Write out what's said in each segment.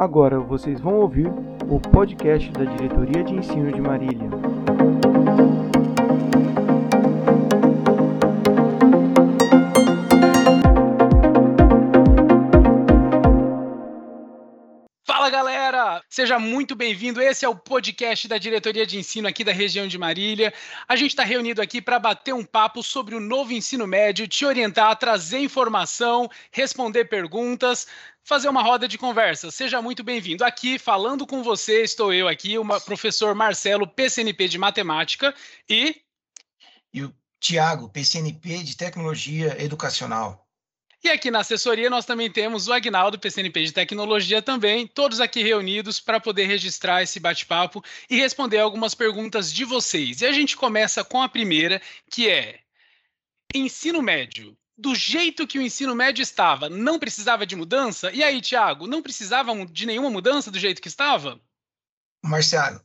Agora vocês vão ouvir o podcast da Diretoria de Ensino de Marília. Seja muito bem-vindo. Esse é o podcast da Diretoria de Ensino aqui da região de Marília. A gente está reunido aqui para bater um papo sobre o novo ensino médio, te orientar, trazer informação, responder perguntas fazer uma roda de conversa. Seja muito bem-vindo. Aqui, falando com você, estou eu aqui, o professor Marcelo, PCNP de Matemática e... E o Tiago, PCNP de Tecnologia Educacional. E aqui na assessoria nós também temos o Agnaldo, PCNP de Tecnologia também, todos aqui reunidos para poder registrar esse bate-papo e responder algumas perguntas de vocês. E a gente começa com a primeira, que é: ensino médio do jeito que o ensino médio estava, não precisava de mudança? E aí, Tiago, não precisava de nenhuma mudança do jeito que estava? Marcelo,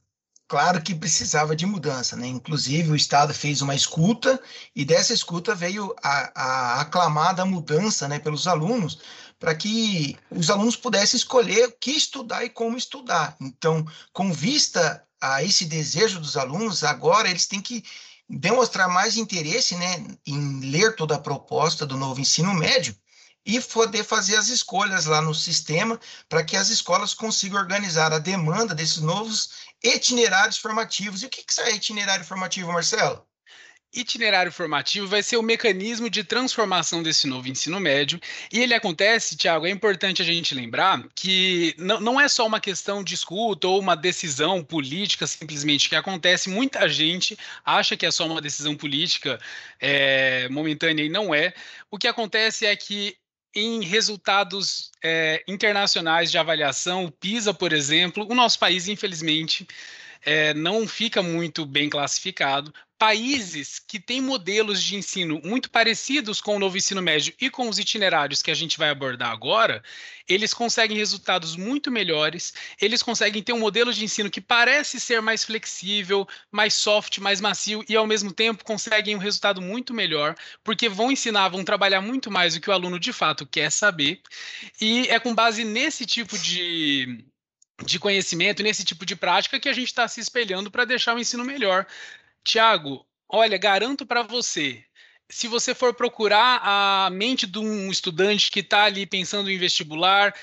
claro que precisava de mudança, né? Inclusive, o Estado fez uma escuta e dessa escuta veio a, a aclamada mudança né, pelos alunos para que os alunos pudessem escolher o que estudar e como estudar. Então, com vista a esse desejo dos alunos, agora eles têm que demonstrar mais interesse né, em ler toda a proposta do novo ensino médio e poder fazer as escolhas lá no sistema para que as escolas consigam organizar a demanda desses novos itinerários formativos. E o que, que é itinerário formativo, Marcelo? itinerário formativo vai ser o mecanismo de transformação desse novo ensino médio. E ele acontece, Tiago, é importante a gente lembrar que não, não é só uma questão de escuta ou uma decisão política simplesmente que acontece. Muita gente acha que é só uma decisão política é, momentânea e não é. O que acontece é que em resultados é, internacionais de avaliação, o PISA, por exemplo, o nosso país, infelizmente, é, não fica muito bem classificado, países que têm modelos de ensino muito parecidos com o novo ensino médio e com os itinerários que a gente vai abordar agora, eles conseguem resultados muito melhores, eles conseguem ter um modelo de ensino que parece ser mais flexível, mais soft, mais macio e ao mesmo tempo conseguem um resultado muito melhor, porque vão ensinar, vão trabalhar muito mais o que o aluno de fato quer saber. E é com base nesse tipo de de conhecimento, nesse tipo de prática que a gente está se espelhando para deixar o ensino melhor. Tiago, olha, garanto para você, se você for procurar a mente de um estudante que está ali pensando em vestibular,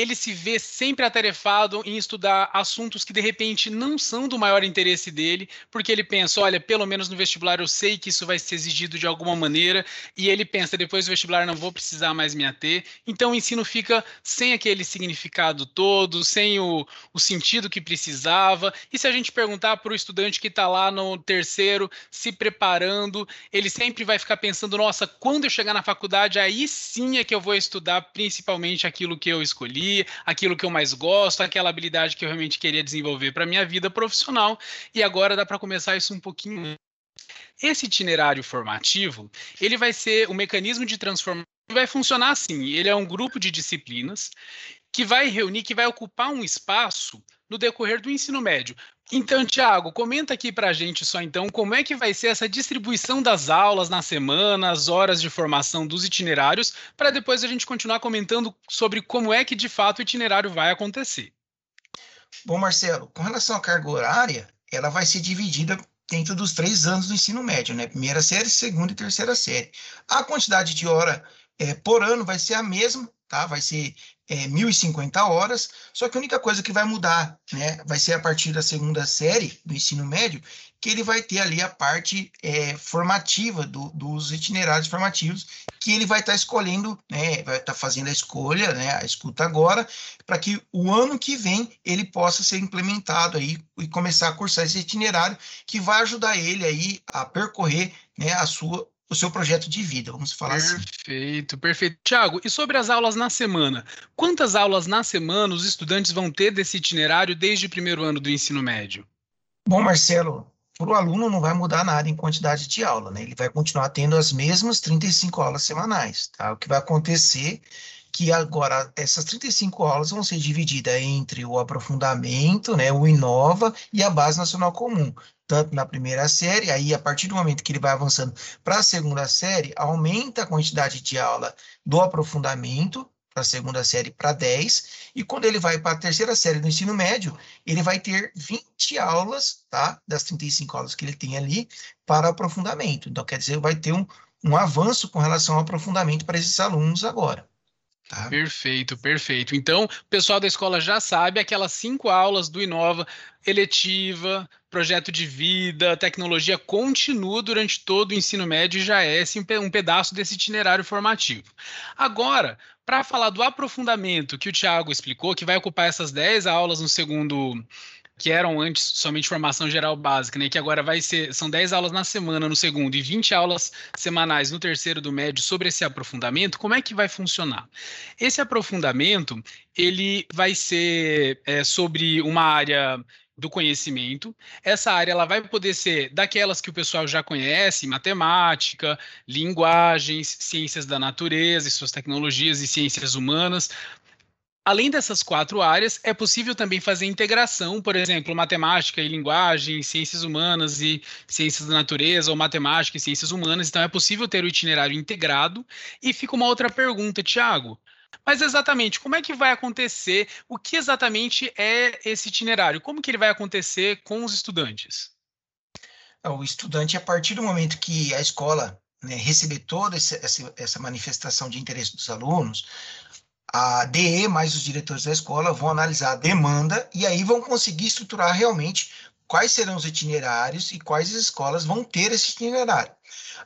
ele se vê sempre atarefado em estudar assuntos que de repente não são do maior interesse dele, porque ele pensa, olha, pelo menos no vestibular eu sei que isso vai ser exigido de alguma maneira, e ele pensa, depois do vestibular não vou precisar mais me ater. Então o ensino fica sem aquele significado todo, sem o, o sentido que precisava. E se a gente perguntar para o estudante que está lá no terceiro, se preparando, ele sempre vai ficar pensando, nossa, quando eu chegar na faculdade, aí sim é que eu vou estudar principalmente aquilo que eu escolhi aquilo que eu mais gosto, aquela habilidade que eu realmente queria desenvolver para minha vida profissional. E agora dá para começar isso um pouquinho. Esse itinerário formativo, ele vai ser o mecanismo de transformação vai funcionar assim. Ele é um grupo de disciplinas que vai reunir, que vai ocupar um espaço no decorrer do ensino médio. Então, Tiago, comenta aqui para a gente só então como é que vai ser essa distribuição das aulas na semana, as horas de formação dos itinerários, para depois a gente continuar comentando sobre como é que de fato o itinerário vai acontecer. Bom, Marcelo, com relação à carga horária, ela vai ser dividida dentro dos três anos do ensino médio, né? Primeira série, segunda e terceira série. A quantidade de hora é, por ano vai ser a mesma, tá? Vai ser é, 1.050 horas, só que a única coisa que vai mudar, né, vai ser a partir da segunda série do ensino médio, que ele vai ter ali a parte é, formativa do, dos itinerários formativos, que ele vai estar tá escolhendo, né, vai estar tá fazendo a escolha, né, a escuta agora, para que o ano que vem ele possa ser implementado aí e começar a cursar esse itinerário, que vai ajudar ele aí a percorrer né, a sua o seu projeto de vida, vamos falar perfeito, assim. Perfeito, perfeito. Tiago, e sobre as aulas na semana? Quantas aulas na semana os estudantes vão ter desse itinerário desde o primeiro ano do ensino médio? Bom, Marcelo, para o aluno não vai mudar nada em quantidade de aula, né? Ele vai continuar tendo as mesmas 35 aulas semanais, tá? O que vai acontecer que agora essas 35 aulas vão ser divididas entre o aprofundamento, né, o Inova e a Base Nacional Comum tanto na primeira série, aí a partir do momento que ele vai avançando para a segunda série, aumenta a quantidade de aula do aprofundamento, para a segunda série para 10, e quando ele vai para a terceira série do ensino médio, ele vai ter 20 aulas, tá? Das 35 aulas que ele tem ali, para aprofundamento. Então, quer dizer, vai ter um, um avanço com relação ao aprofundamento para esses alunos agora. Tá. Perfeito, perfeito. Então, o pessoal da escola já sabe aquelas cinco aulas do Inova, eletiva, projeto de vida, tecnologia, continua durante todo o ensino médio e já é assim, um pedaço desse itinerário formativo. Agora, para falar do aprofundamento que o Tiago explicou, que vai ocupar essas 10 aulas no segundo que eram antes somente formação geral básica, né, que agora vai ser, são 10 aulas na semana no segundo e 20 aulas semanais no terceiro do médio sobre esse aprofundamento, como é que vai funcionar? Esse aprofundamento, ele vai ser é, sobre uma área do conhecimento. Essa área ela vai poder ser daquelas que o pessoal já conhece, matemática, linguagens, ciências da natureza e suas tecnologias e ciências humanas, Além dessas quatro áreas, é possível também fazer integração, por exemplo, matemática e linguagem, ciências humanas e ciências da natureza, ou matemática e ciências humanas. Então, é possível ter o itinerário integrado. E fica uma outra pergunta, Tiago. Mas exatamente, como é que vai acontecer? O que exatamente é esse itinerário? Como que ele vai acontecer com os estudantes? O estudante, a partir do momento que a escola né, receber toda essa, essa manifestação de interesse dos alunos, a DE mais os diretores da escola vão analisar a demanda e aí vão conseguir estruturar realmente quais serão os itinerários e quais escolas vão ter esse itinerário.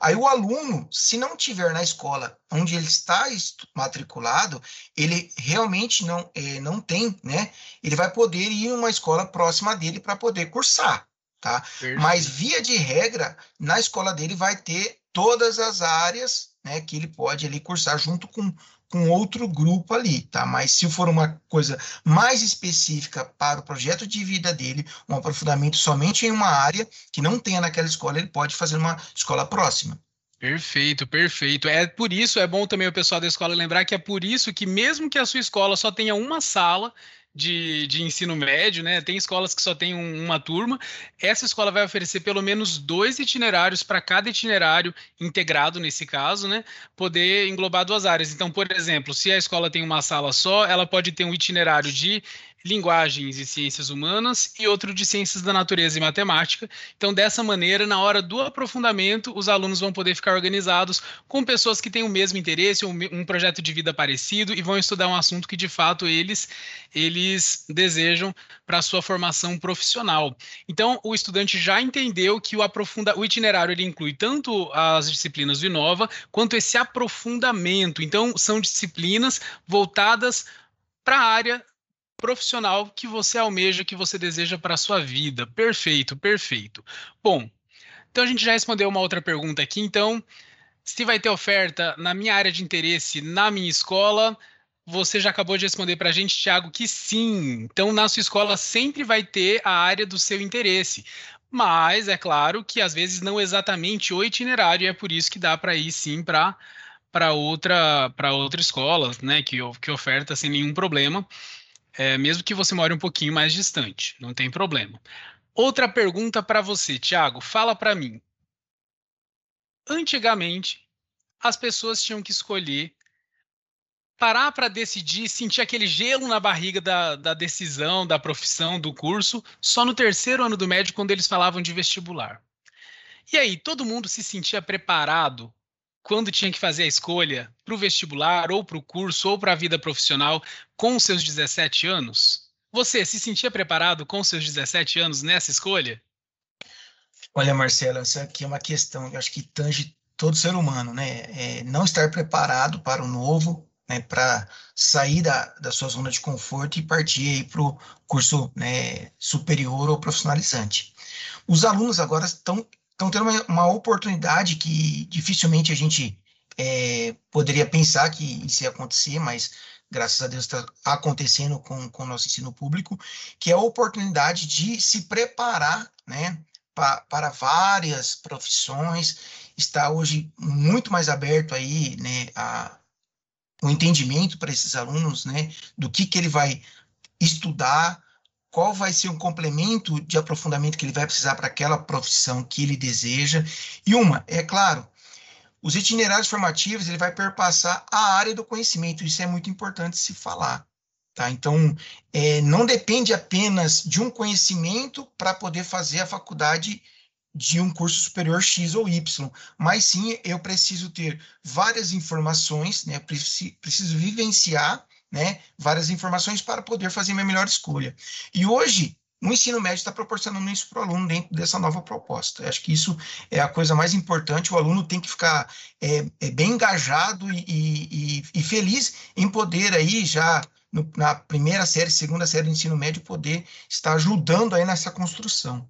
Aí o aluno, se não tiver na escola onde ele está matriculado, ele realmente não, é, não tem, né? Ele vai poder ir em uma escola próxima dele para poder cursar, tá? Mas via de regra, na escola dele vai ter todas as áreas, né, que ele pode ali cursar junto com com outro grupo ali, tá? Mas se for uma coisa mais específica para o projeto de vida dele, um aprofundamento somente em uma área que não tenha naquela escola, ele pode fazer uma escola próxima. Perfeito, perfeito. É por isso, é bom também o pessoal da escola lembrar que é por isso que mesmo que a sua escola só tenha uma sala, de, de ensino médio, né? Tem escolas que só tem um, uma turma. Essa escola vai oferecer pelo menos dois itinerários para cada itinerário integrado, nesse caso, né? Poder englobar duas áreas. Então, por exemplo, se a escola tem uma sala só, ela pode ter um itinerário de linguagens e ciências humanas e outro de ciências da natureza e matemática. Então, dessa maneira, na hora do aprofundamento, os alunos vão poder ficar organizados com pessoas que têm o mesmo interesse, um, projeto de vida parecido e vão estudar um assunto que de fato eles eles desejam para sua formação profissional. Então, o estudante já entendeu que o aprofunda o itinerário ele inclui tanto as disciplinas do Inova quanto esse aprofundamento. Então, são disciplinas voltadas para a área profissional que você almeja, que você deseja para a sua vida. Perfeito, perfeito. Bom, então a gente já respondeu uma outra pergunta aqui. Então, se vai ter oferta na minha área de interesse, na minha escola, você já acabou de responder para a gente, Thiago, que sim. Então, na sua escola sempre vai ter a área do seu interesse. Mas é claro que às vezes não exatamente o itinerário, e é por isso que dá para ir sim para para outra para outra escola, né, que, que oferta sem nenhum problema é, mesmo que você more um pouquinho mais distante, não tem problema. Outra pergunta para você, Tiago, fala para mim. Antigamente, as pessoas tinham que escolher parar para decidir, sentir aquele gelo na barriga da, da decisão, da profissão, do curso, só no terceiro ano do médio, quando eles falavam de vestibular. E aí, todo mundo se sentia preparado quando tinha que fazer a escolha para o vestibular, ou para o curso, ou para a vida profissional com seus 17 anos? Você se sentia preparado com seus 17 anos nessa escolha? Olha, Marcelo, essa aqui é uma questão que acho que tange todo ser humano, né? É não estar preparado para o novo, né? Para sair da, da sua zona de conforto e partir para o curso né, superior ou profissionalizante. Os alunos agora estão estão tendo uma, uma, oportunidade que dificilmente a gente é, poderia pensar que isso ia acontecer, mas graças a Deus está acontecendo com, com o nosso ensino público, que é a oportunidade de se preparar né, pa, para várias profissões, está hoje muito mais aberto aí né, a, o entendimento para esses alunos né, do que, que ele vai estudar, qual vai ser um complemento de aprofundamento que ele vai precisar para aquela profissão que ele deseja. E uma, é claro, os itinerários formativos ele vai perpassar a área do conhecimento, isso é muito importante se falar. Tá? Então, é, não depende apenas de um conhecimento para poder fazer a faculdade de um curso superior X ou Y, mas sim eu preciso ter várias informações, né? preciso, preciso vivenciar né? várias informações para poder fazer minha melhor escolha. E hoje, o ensino médio está proporcionando isso para o aluno dentro dessa nova proposta. Eu acho que isso é a coisa mais importante. O aluno tem que ficar é, é bem engajado e, e, e, feliz em poder aí já no, na primeira série, segunda série do ensino médio, poder estar ajudando aí nessa construção.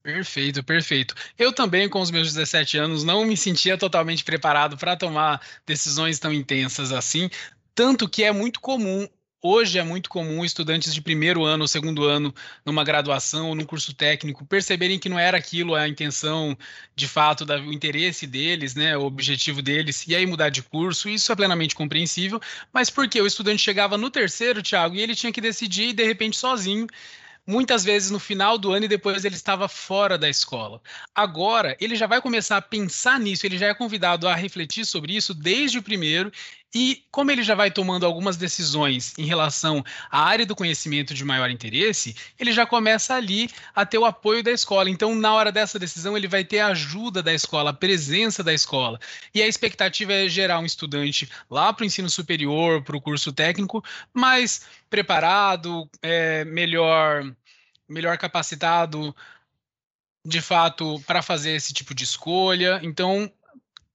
Perfeito, perfeito. Eu também, com os meus 17 anos, não me sentia totalmente preparado para tomar decisões tão intensas assim, tanto que é muito comum Hoje é muito comum estudantes de primeiro ano ou segundo ano, numa graduação ou num curso técnico, perceberem que não era aquilo a intenção de fato, da, o interesse deles, né, o objetivo deles, e aí mudar de curso. Isso é plenamente compreensível, mas porque o estudante chegava no terceiro, Tiago, e ele tinha que decidir, de repente, sozinho, muitas vezes no final do ano e depois ele estava fora da escola. Agora, ele já vai começar a pensar nisso, ele já é convidado a refletir sobre isso desde o primeiro e como ele já vai tomando algumas decisões em relação à área do conhecimento de maior interesse, ele já começa ali a ter o apoio da escola. Então, na hora dessa decisão, ele vai ter a ajuda da escola, a presença da escola. E a expectativa é gerar um estudante lá para o ensino superior, para o curso técnico, mais preparado, é, melhor, melhor capacitado de fato para fazer esse tipo de escolha. Então,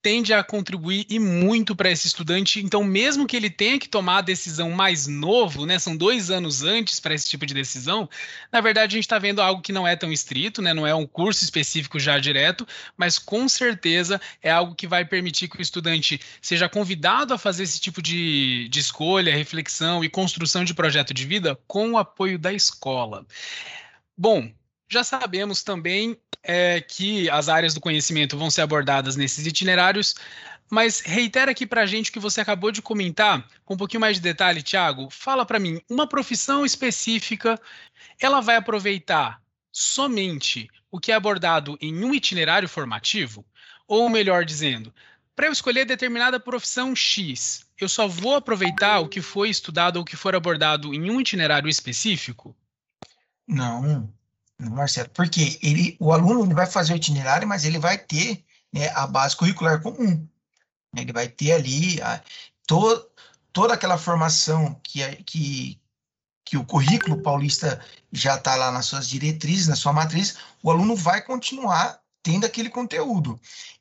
tende a contribuir e muito para esse estudante. Então, mesmo que ele tenha que tomar a decisão mais novo, né, são dois anos antes para esse tipo de decisão, na verdade a gente está vendo algo que não é tão estrito, né, não é um curso específico já direto, mas com certeza é algo que vai permitir que o estudante seja convidado a fazer esse tipo de, de escolha, reflexão e construção de projeto de vida com o apoio da escola. Bom, já sabemos também é, que as áreas do conhecimento vão ser abordadas nesses itinerários, mas reitera aqui para a gente o que você acabou de comentar, com um pouquinho mais de detalhe, Tiago. Fala para mim, uma profissão específica, ela vai aproveitar somente o que é abordado em um itinerário formativo? Ou melhor dizendo, para eu escolher determinada profissão X, eu só vou aproveitar o que foi estudado ou o que for abordado em um itinerário específico? Não, Marcelo, porque ele, o aluno ele vai fazer o itinerário, mas ele vai ter né, a base curricular comum. Ele vai ter ali a, to, toda aquela formação que, que, que o currículo paulista já está lá nas suas diretrizes, na sua matriz, o aluno vai continuar tendo aquele conteúdo.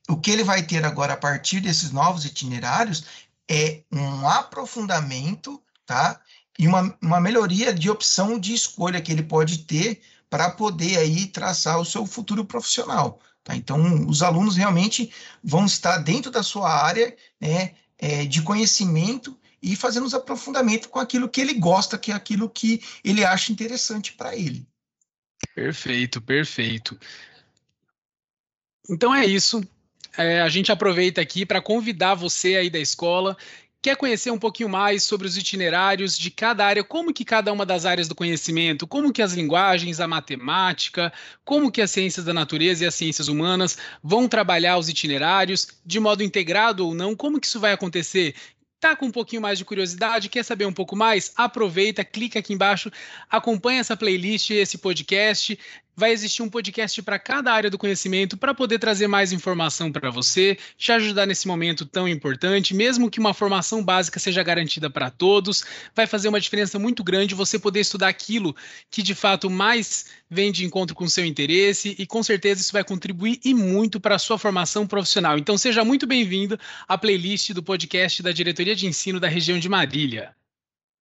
O que ele vai ter agora a partir desses novos itinerários é um aprofundamento, tá? E uma, uma melhoria de opção de escolha que ele pode ter para poder aí traçar o seu futuro profissional. Tá? Então, os alunos realmente vão estar dentro da sua área né, é, de conhecimento e fazendo os aprofundamentos com aquilo que ele gosta, que é aquilo que ele acha interessante para ele. Perfeito, perfeito. Então é isso. É, a gente aproveita aqui para convidar você aí da escola Quer conhecer um pouquinho mais sobre os itinerários de cada área, como que cada uma das áreas do conhecimento, como que as linguagens, a matemática, como que as ciências da natureza e as ciências humanas vão trabalhar os itinerários de modo integrado ou não, como que isso vai acontecer? Tá com um pouquinho mais de curiosidade, quer saber um pouco mais? Aproveita, clica aqui embaixo, acompanha essa playlist, esse podcast vai existir um podcast para cada área do conhecimento para poder trazer mais informação para você, te ajudar nesse momento tão importante, mesmo que uma formação básica seja garantida para todos, vai fazer uma diferença muito grande você poder estudar aquilo que de fato mais vem de encontro com o seu interesse e com certeza isso vai contribuir e muito para a sua formação profissional. Então seja muito bem-vindo à playlist do podcast da Diretoria de Ensino da região de Marília.